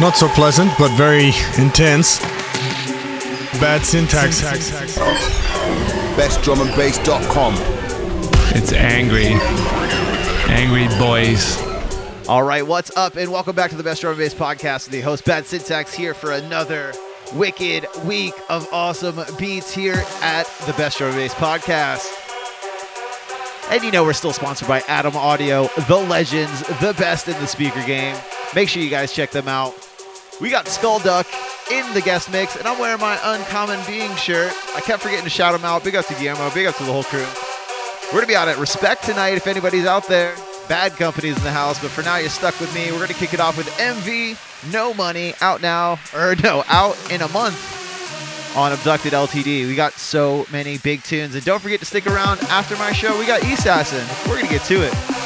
Not so pleasant, but very intense. Bad syntax. BestDrumAndBass.com. It's angry. Angry boys. All right, what's up, and welcome back to the Best Drum and Bass Podcast. The host Bad Syntax here for another wicked week of awesome beats here at the Best Drum and Bass Podcast. And you know we're still sponsored by Adam Audio, the legends, the best in the speaker game. Make sure you guys check them out. We got Skullduck in the guest mix, and I'm wearing my Uncommon Being shirt. I kept forgetting to shout him out. Big up to Guillermo, big up to the whole crew. We're gonna be out at Respect tonight if anybody's out there. Bad Company's in the house, but for now you're stuck with me. We're gonna kick it off with MV, No Money, out now, or no, out in a month on Abducted LTD. We got so many big tunes, and don't forget to stick around after my show. We got East Assassin. We're gonna get to it.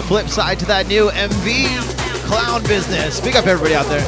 the flip side to that new MV Clown Business. Speak up everybody out there.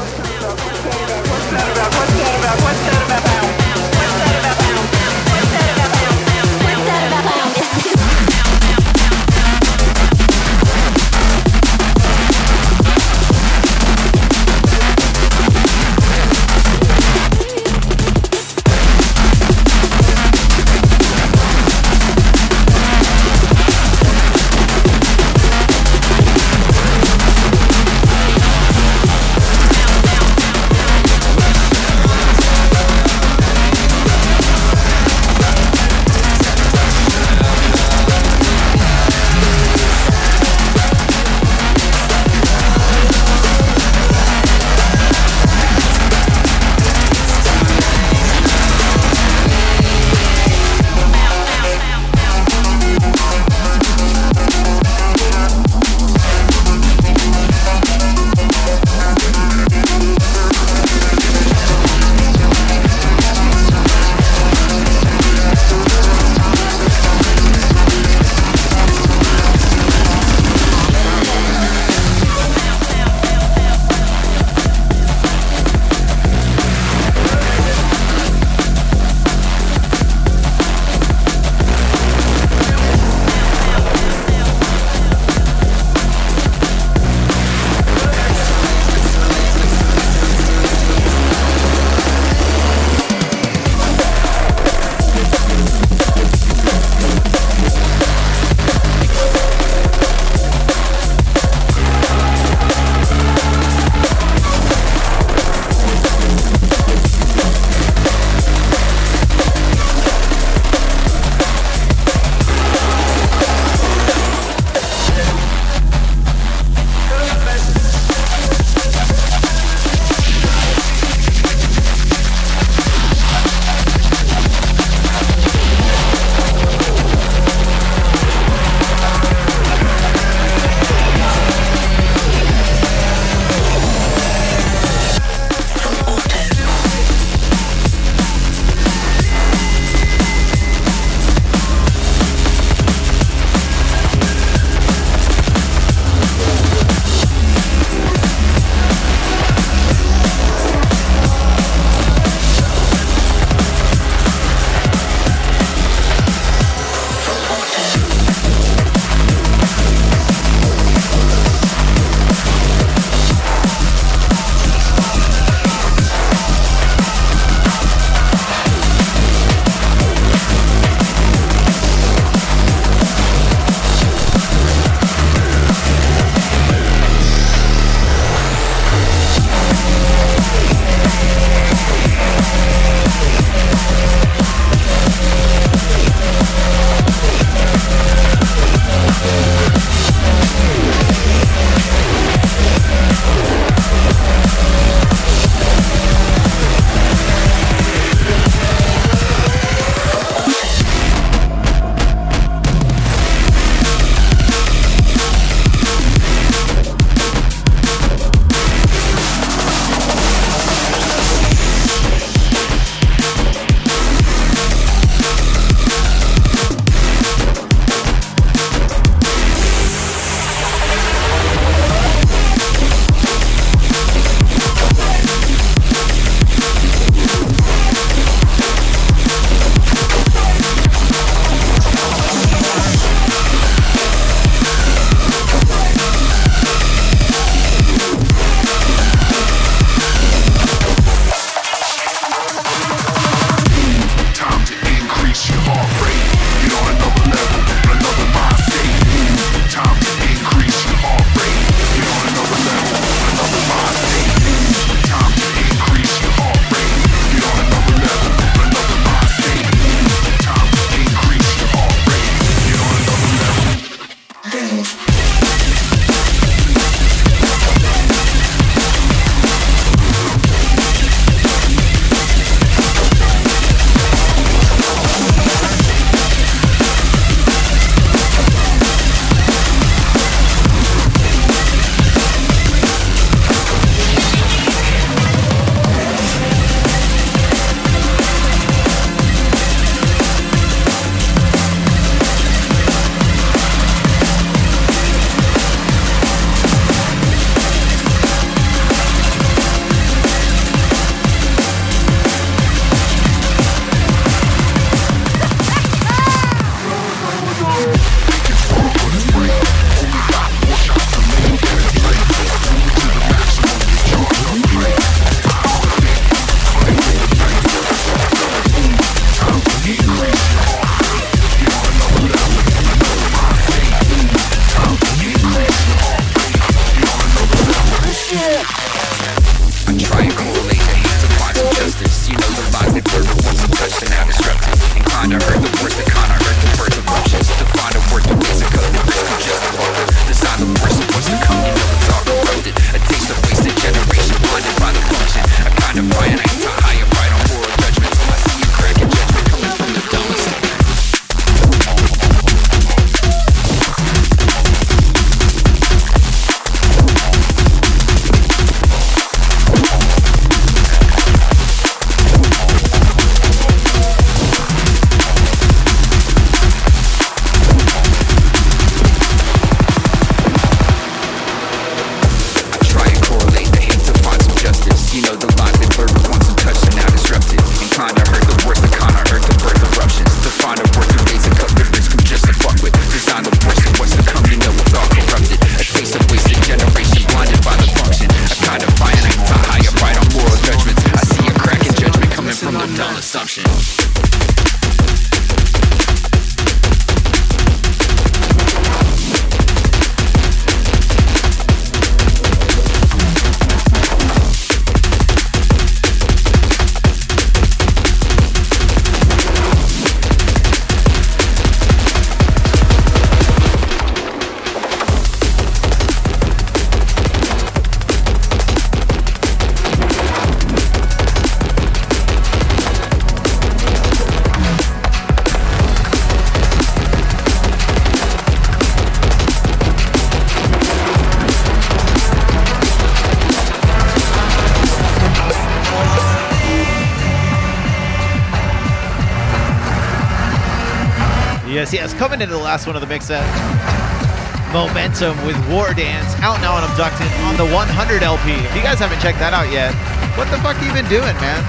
Into the last one of the mix set. Momentum with War Dance out now on Abducted on the 100 LP. If you guys haven't checked that out yet, what the fuck have you been doing, man?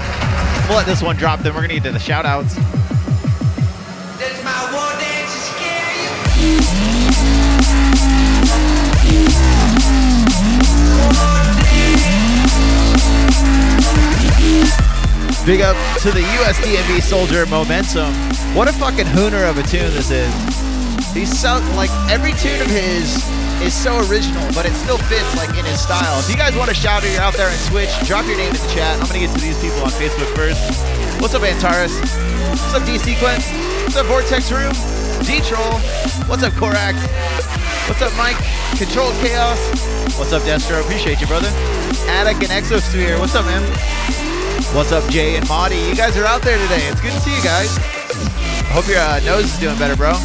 We'll let this one drop, then we're gonna get to the shout outs. Does my war dance scare you? Big up to the USDMB soldier Momentum. What a fucking hooner of a tune this is. He's so like every tune of his is so original, but it still fits like in his style. If you guys want to shout it, you're out there on Twitch, drop your name in the chat. I'm gonna get to these people on Facebook first. What's up, Antares? What's up, D Sequence? What's up, Vortex Room? D Troll. What's up, Korax? What's up, Mike? Control Chaos. What's up, Destro? Appreciate you, brother. Attic and Exosphere. What's up, man? What's up, Jay and Marty? You guys are out there today. It's good to see you guys. I hope your uh, nose is doing better, bro.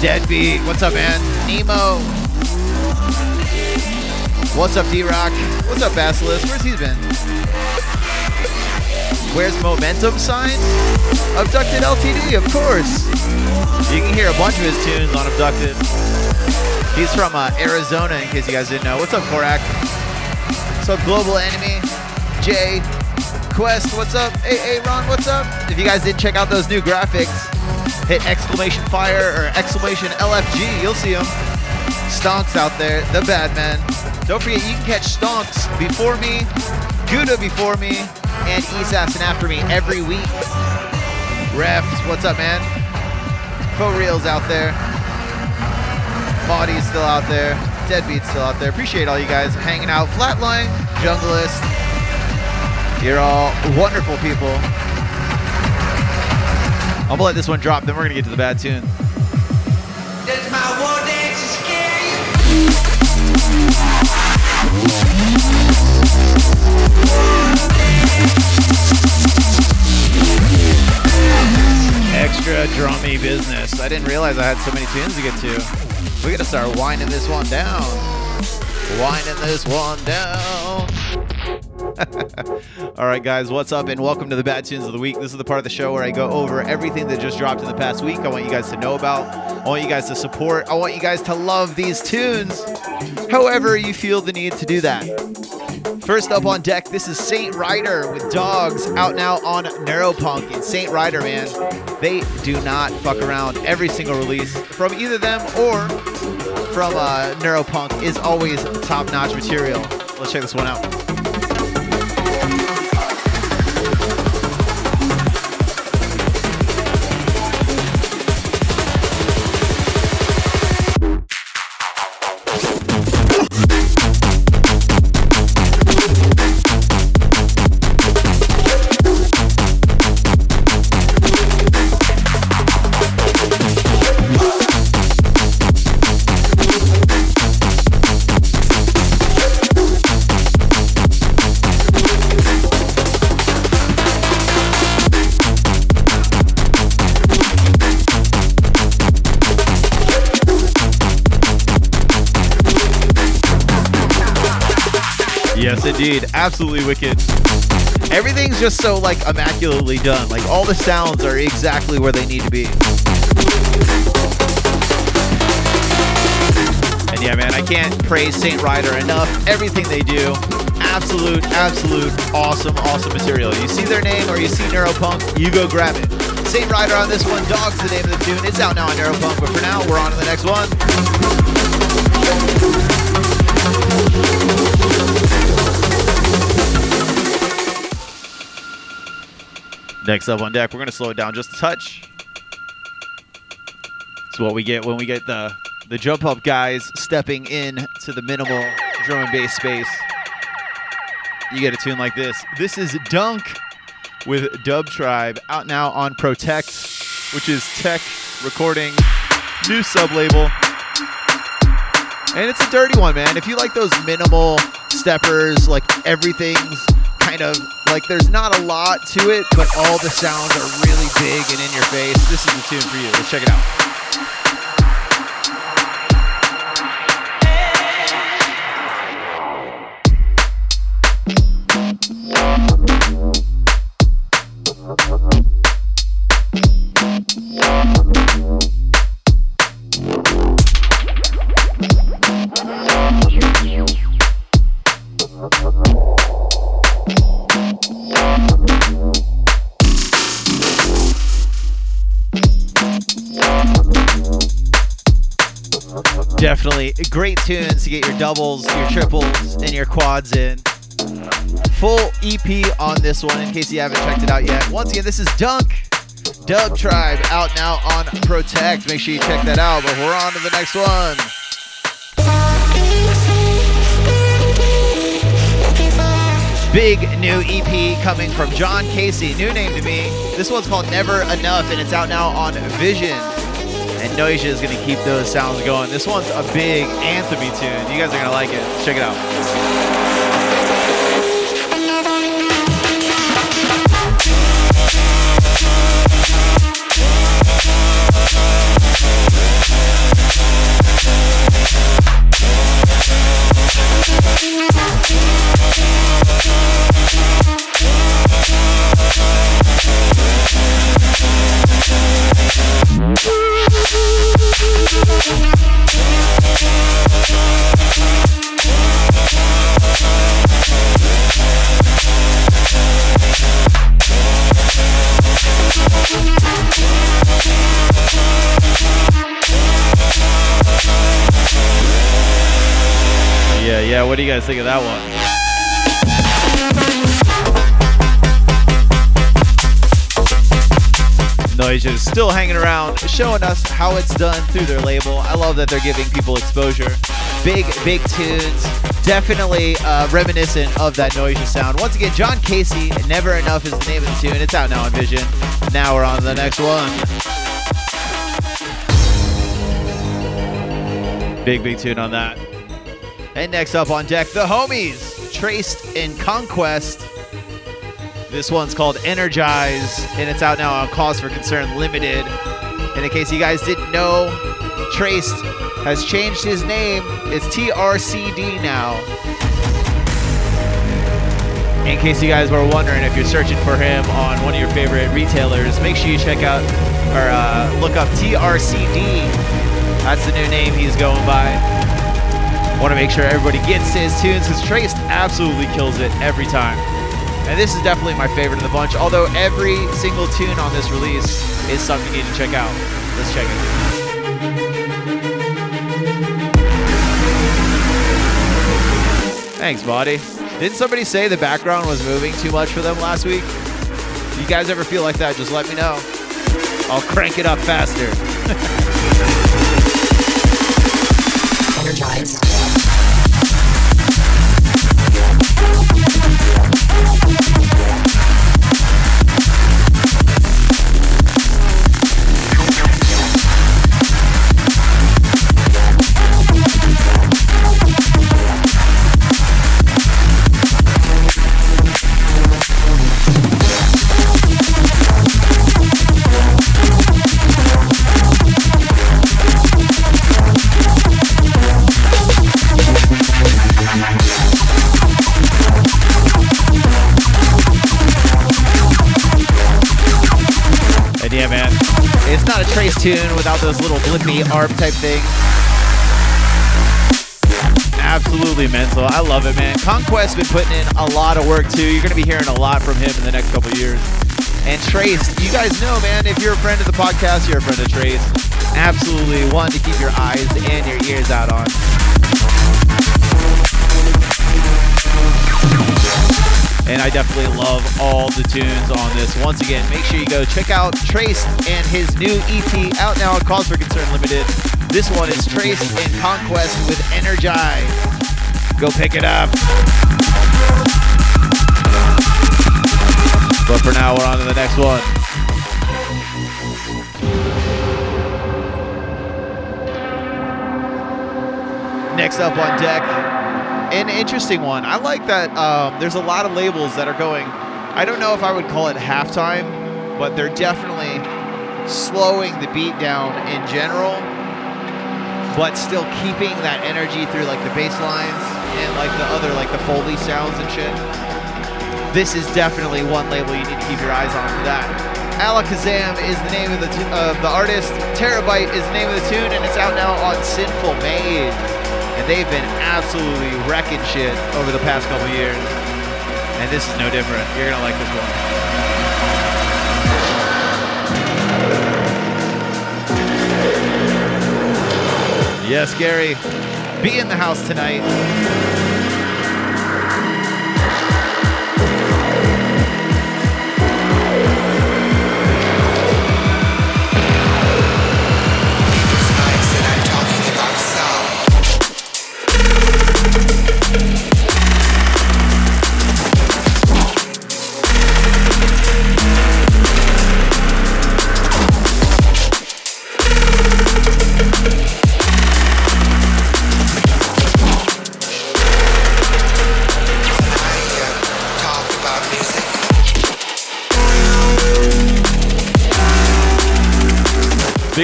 Deadbeat. What's up, man? Nemo. What's up, D-Rock? What's up, Basilisk? Where's he been? Where's Momentum sign? Abducted LTD, of course. You can hear a bunch of his tunes on Abducted. He's from uh, Arizona, in case you guys didn't know. What's up, Korak? What's up, Global Enemy? Jay, Quest, what's up? Hey, hey, Ron, what's up? If you guys didn't check out those new graphics, hit exclamation fire or exclamation LFG, you'll see them. Stonks out there, the bad man. Don't forget, you can catch Stonks before me, Gouda before me, and Assassin after me every week. Refs, what's up, man? Faux Reels out there. Body's still out there. Deadbeat's still out there. Appreciate all you guys hanging out. Flatline, Junglist. You're all wonderful people. I'm gonna let this one drop, then we're gonna get to the bad tune. Does my war dance scare you? Extra drummy business. I didn't realize I had so many tunes to get to. We gotta start winding this one down. Winding this one down. All right, guys, what's up, and welcome to the Bad Tunes of the Week. This is the part of the show where I go over everything that just dropped in the past week. I want you guys to know about. I want you guys to support. I want you guys to love these tunes. However, you feel the need to do that. First up on deck, this is Saint Rider with Dogs out now on Neuropunk. And Saint Rider, man, they do not fuck around. Every single release from either them or from uh, Neuropunk is always top notch material. Let's check this one out. Indeed. Absolutely wicked. Everything's just so like immaculately done. Like all the sounds are exactly where they need to be. And yeah, man, I can't praise Saint Rider enough. Everything they do, absolute, absolute, awesome, awesome material. You see their name or you see Neuropunk, you go grab it. Saint Rider on this one, Dog's the name of the tune. It's out now on Neuropunk, but for now, we're on to the next one. Next up on deck, we're gonna slow it down just a touch. It's what we get when we get the the jump up guys stepping in to the minimal drum and bass space. You get a tune like this. This is Dunk with Dub Tribe out now on Protect, which is tech recording new sub label. And it's a dirty one, man. If you like those minimal steppers, like everything's kind of like there's not a lot to it, but all the sounds are really big and in your face. This is the tune for you. Let's check it out. Great tunes to get your doubles, your triples, and your quads in. Full EP on this one in case you haven't checked it out yet. Once again, this is Dunk. Dub Tribe out now on Protect. Make sure you check that out. But we're on to the next one. Big new EP coming from John Casey. New name to me. This one's called Never Enough, and it's out now on Vision. And Noisia is going to keep those sounds going. This one's a big anthemy tune. You guys are going to like it. Check it out. Guys think of that one? Noisia is still hanging around, showing us how it's done through their label. I love that they're giving people exposure. Big, big tunes. Definitely uh, reminiscent of that Noisia sound. Once again, John Casey, Never Enough is the name of the tune. It's out now on Vision. Now we're on to the next one. Big, big tune on that. And next up on deck, the homies, Traced in Conquest. This one's called Energize, and it's out now on Cause for Concern Limited. And in case you guys didn't know, Traced has changed his name. It's TRCD now. In case you guys were wondering if you're searching for him on one of your favorite retailers, make sure you check out or uh, look up TRCD. That's the new name he's going by. Want to make sure everybody gets his tunes because Traced absolutely kills it every time. And this is definitely my favorite of the bunch, although every single tune on this release is something you need to check out. Let's check it. Thanks, buddy. Didn't somebody say the background was moving too much for them last week? You guys ever feel like that? Just let me know. I'll crank it up faster. And tune without those little blippy ARP type things. Absolutely mental. I love it, man. Conquest has been putting in a lot of work too. You're gonna be hearing a lot from him in the next couple years. And Trace, you guys know, man, if you're a friend of the podcast, you're a friend of Trace. Absolutely one to keep your eyes and your ears out on. And I definitely love all the tunes on this. Once again, make sure you go check out Trace and his new EP out now on Cause for Concern Limited. This one is Trace and Conquest with Energize. Go pick it up. But for now, we're on to the next one. Next up on deck, an interesting one. I like that um, there's a lot of labels that are going. I don't know if I would call it halftime, but they're definitely slowing the beat down in general, but still keeping that energy through like the bass lines and like the other like the Foley sounds and shit. This is definitely one label you need to keep your eyes on for that. Alakazam is the name of the tu- of the artist. Terabyte is the name of the tune, and it's out now on Sinful Maze. And they've been absolutely wrecking shit over the past couple years. And this is no different. You're gonna like this one. Yes, Gary. Be in the house tonight.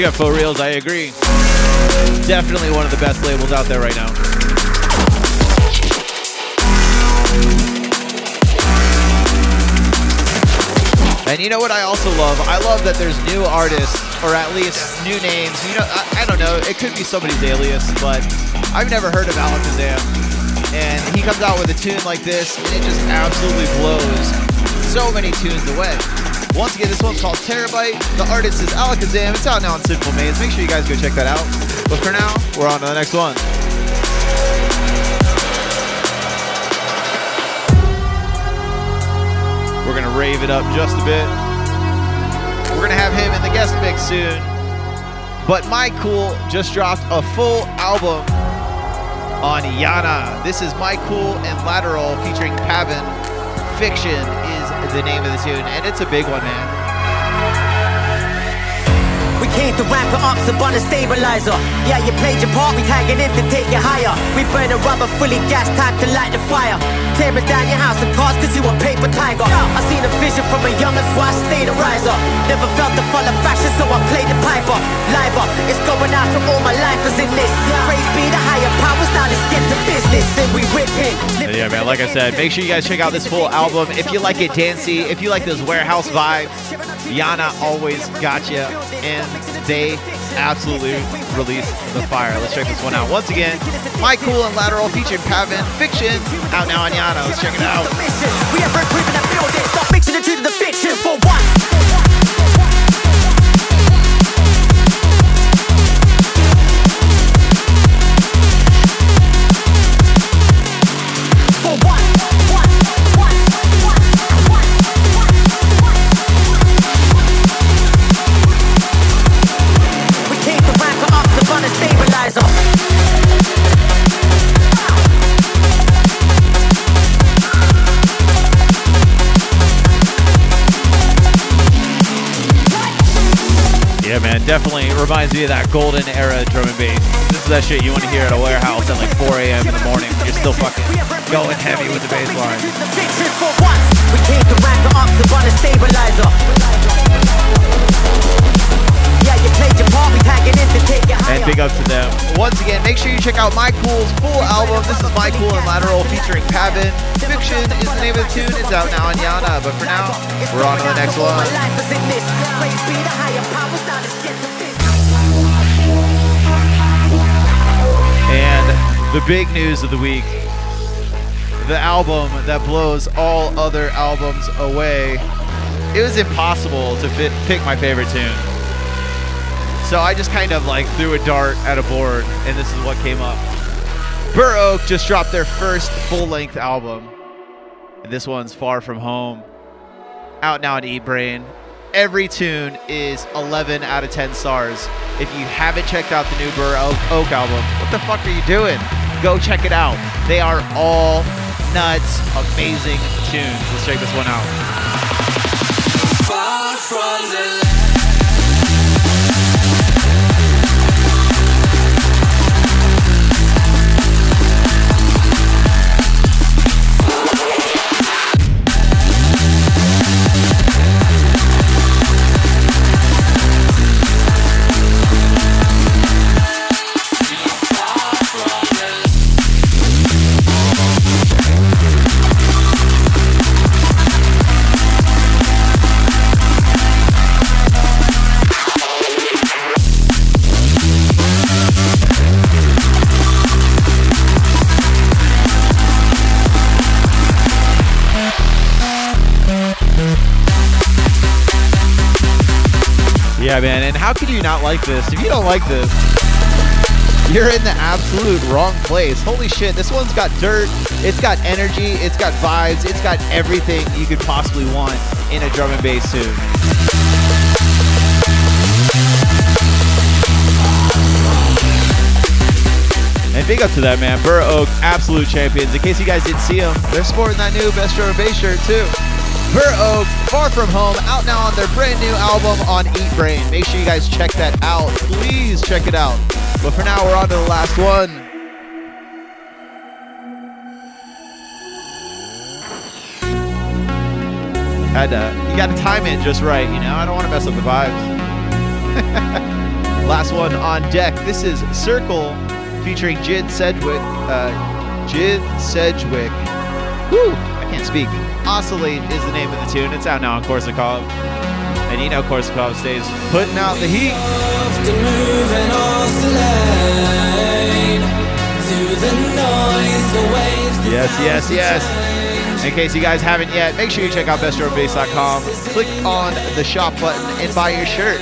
Up for reals, I agree. Definitely one of the best labels out there right now. And you know what I also love? I love that there's new artists, or at least new names. You know, I, I don't know. It could be somebody's alias, but I've never heard of Alakazam. And he comes out with a tune like this, and it just absolutely blows so many tunes away. Once again, this one's called Terabyte. The artist is Alakazam. It's out now on Simple Maze. Make sure you guys go check that out. But for now, we're on to the next one. We're gonna rave it up just a bit. We're gonna have him in the guest mix soon. But My Cool just dropped a full album on Yana. This is My Cool and Lateral featuring Pavin. Fiction the name of the tune, and it's a big one, man. We came to ramp it up, so burn a stabilizer. Yeah, you played your part, we tagging in to take you higher. We burn a rubber fully gas, time to light the fire. Tearing down your house and cars, cause you a paper tiger. I seen a vision from a youngin', so I stayed a riser. Never felt the fall of fashion, so I played the piper. Liver, it's going out to all my lifers in this. Praise be the higher powers, now let's get to business. And we whipping. Yeah, man, like I said, make sure you guys check out this full album. If you like it dancey, if you like those warehouse vibes, Yana always got you. And they absolutely released the fire. Let's check this one out. Once again, My Cool and Lateral featuring Pavin Fiction out now on Yana. Let's check it out. Definitely reminds me of that golden era drum and bass. This is that shit you want to hear at a warehouse at like 4 a.m. in the morning. You're still fucking going heavy with the bass line. And big up to them. Once again, make sure you check out My Cool's full album. This is My Cool and Lateral featuring Pavin. Fiction is the name of the tune. It's out now on Yana. But for now, we're on to the next one. And the big news of the week the album that blows all other albums away. It was impossible to fit, pick my favorite tune. So I just kind of like threw a dart at a board, and this is what came up. Burr Oak just dropped their first full length album. And this one's Far From Home. Out now on E Brain. Every tune is 11 out of 10 stars. If you haven't checked out the new Burr Oak, Oak album, what the fuck are you doing? Go check it out. They are all nuts, amazing tunes. Let's check this one out. Man. And how could you not like this? If you don't like this, you're in the absolute wrong place. Holy shit, this one's got dirt, it's got energy, it's got vibes, it's got everything you could possibly want in a drum and bass tune. And big up to that man, Burr Oak, absolute champions. In case you guys didn't see them, they're sporting that new Best Drum and Bass shirt too. Burr Oak, Far From Home, out now on their brand new album on Eat Brain. Make sure you guys check that out. Please check it out. But for now, we're on to the last one. Had to, you got to time it just right, you know. I don't want to mess up the vibes. Last one on deck. This is Circle featuring Jid Sedgwick. Uh, Jid Sedgwick. Woo! I can't speak. Oscillate is the name of the tune. It's out now on Korsakov. And you know Korsakov stays putting out the heat. Yes, yes, yes. In case you guys haven't yet, make sure you check out bestdrumbass.com. Click on the shop button and buy your shirt.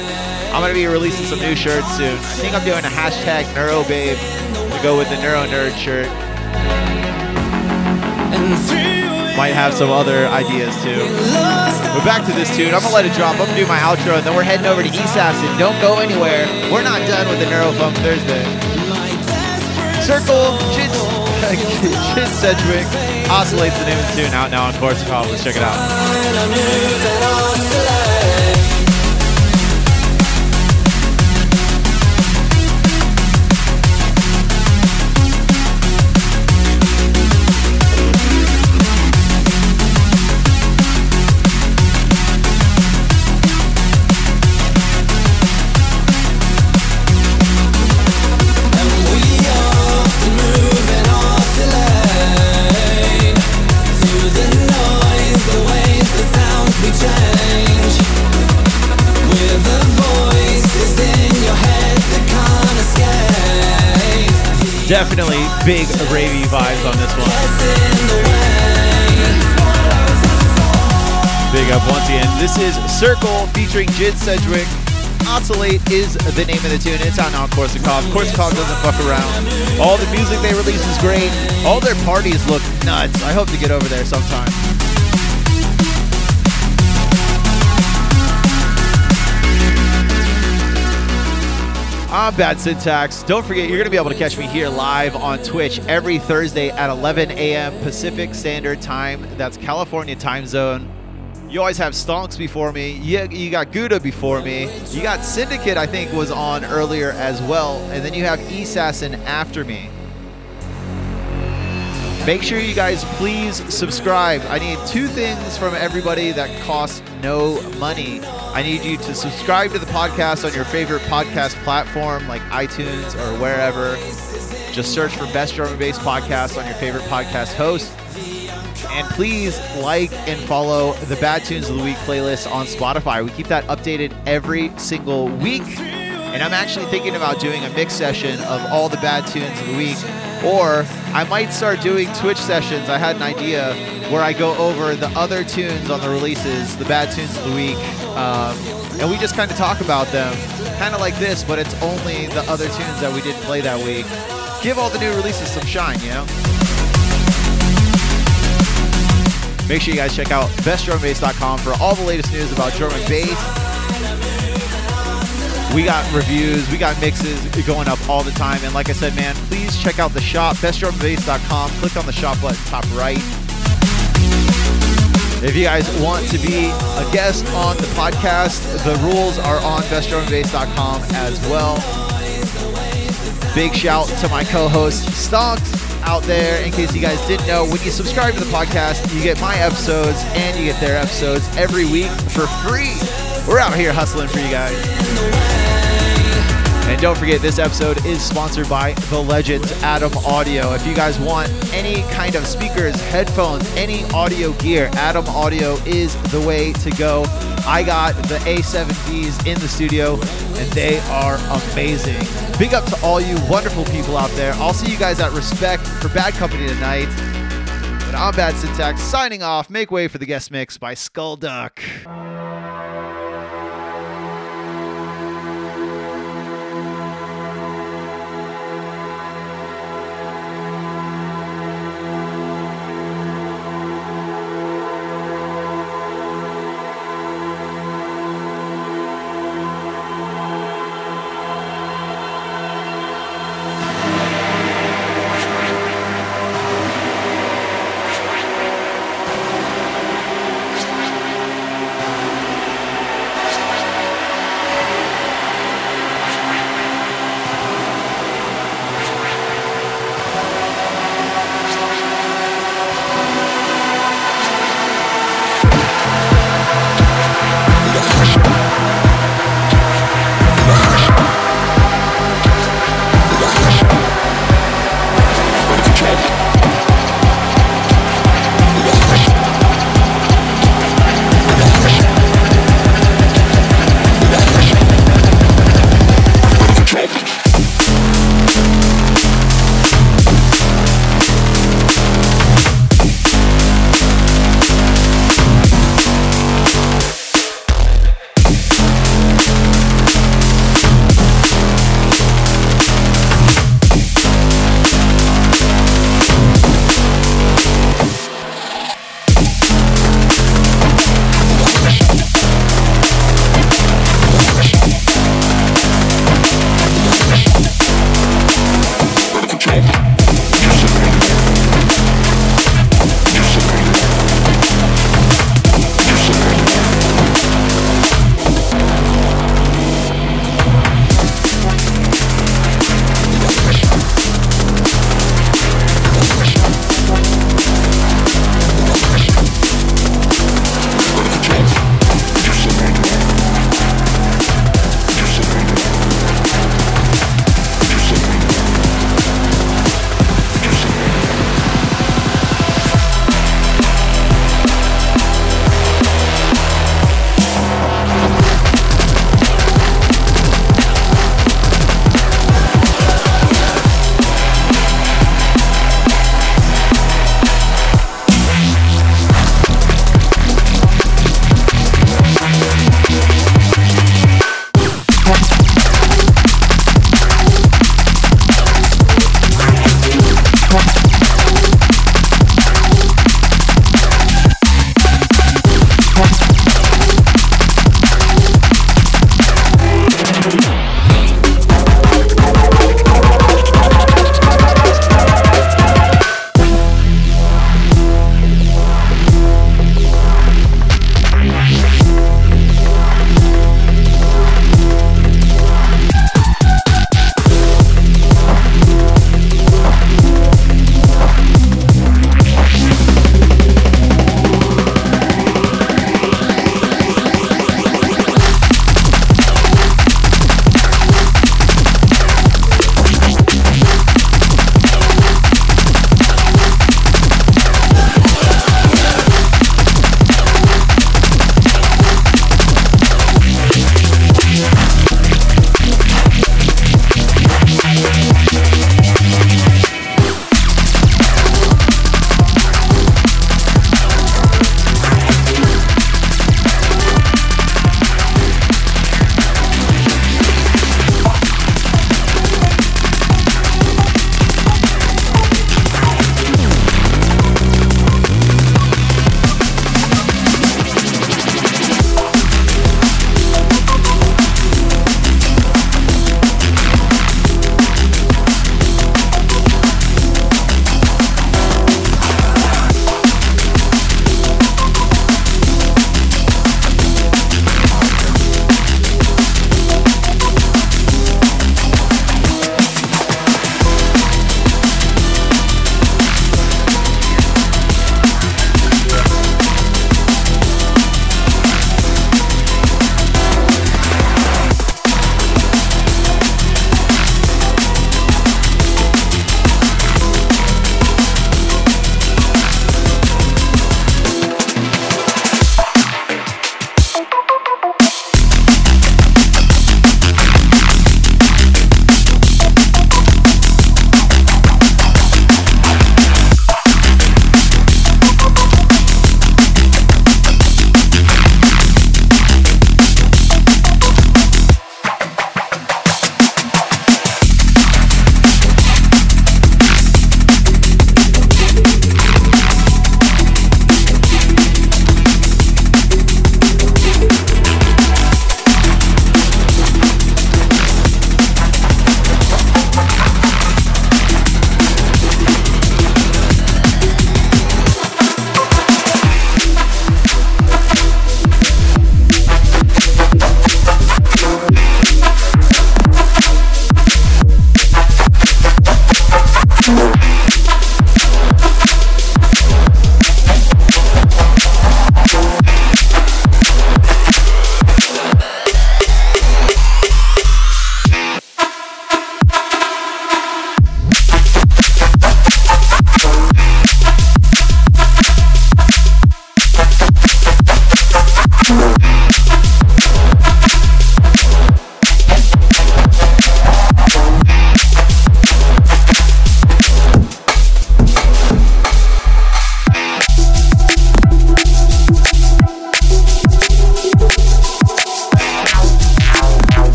I'm going to be releasing some new shirts soon. I think I'm doing a hashtag NeuroBabe to go with the Neuro Nerd shirt. Might have some other ideas too. But back to this tune. I'm gonna let it drop. I'm gonna do my outro, and then we're heading over to East Acid. Don't go anywhere. We're not done with the Neurofunk Thursday. Circle, Jid, Jid Sedgwick, Oscillates the name of the tune out now on Korsakov. Let's check it out. Definitely big ravey vibes on this one. Big up once again. This is Circle featuring Jid Sedgwick. Oscillate is the name of the tune. It's now on Korsakov. Korsakov doesn't fuck around. All the music they release is great. All their parties look nuts. I hope to get over there sometime. I'm Bad Syntax. Don't forget, you're going to be able to catch me here live on Twitch every Thursday at 11 a.m. Pacific Standard Time. That's California time zone. You always have Stonks before me. You, you got Gouda before me. You got Syndicate, I think, was on earlier as well. And then you have Assassin after me. Make sure you guys please subscribe. I need two things from everybody that cost no money. I need you to subscribe to the podcast on your favorite podcast platform like iTunes or wherever. Just search for Best Drum and Bass Podcast on your favorite podcast host. And please like and follow the Bad Tunes of the Week playlist on Spotify. We keep that updated every single week. And I'm actually thinking about doing a mix session of all the bad tunes of the week. Or I might start doing Twitch sessions. I had an idea where I go over the other tunes on the releases, the bad tunes of the week, um, and we just kind of talk about them. Kind of like this, but it's only the other tunes that we didn't play that week. Give all the new releases some shine, you know? Make sure you guys check out bestdrumbass.com for all the latest news about drum and bass. We got reviews, we got mixes going up all the time. And like I said, man, please check out the shop, bestdrumbass.com. Click on the shop button top right. If you guys want to be a guest on the podcast, the rules are on bestdrumbass.com as well. Big shout to my co-host Stonks out there. In case you guys didn't know, when you subscribe to the podcast, you get my episodes and you get their episodes every week for free. We're out here hustling for you guys. And don't forget, this episode is sponsored by the Legends Adam Audio. If you guys want any kind of speakers, headphones, any audio gear, Adam Audio is the way to go. I got the A7Vs in the studio, and they are amazing. Big up to all you wonderful people out there. I'll see you guys at Respect for Bad Company tonight. But I'm Bad Syntax signing off. Make way for the guest mix by Skullduck.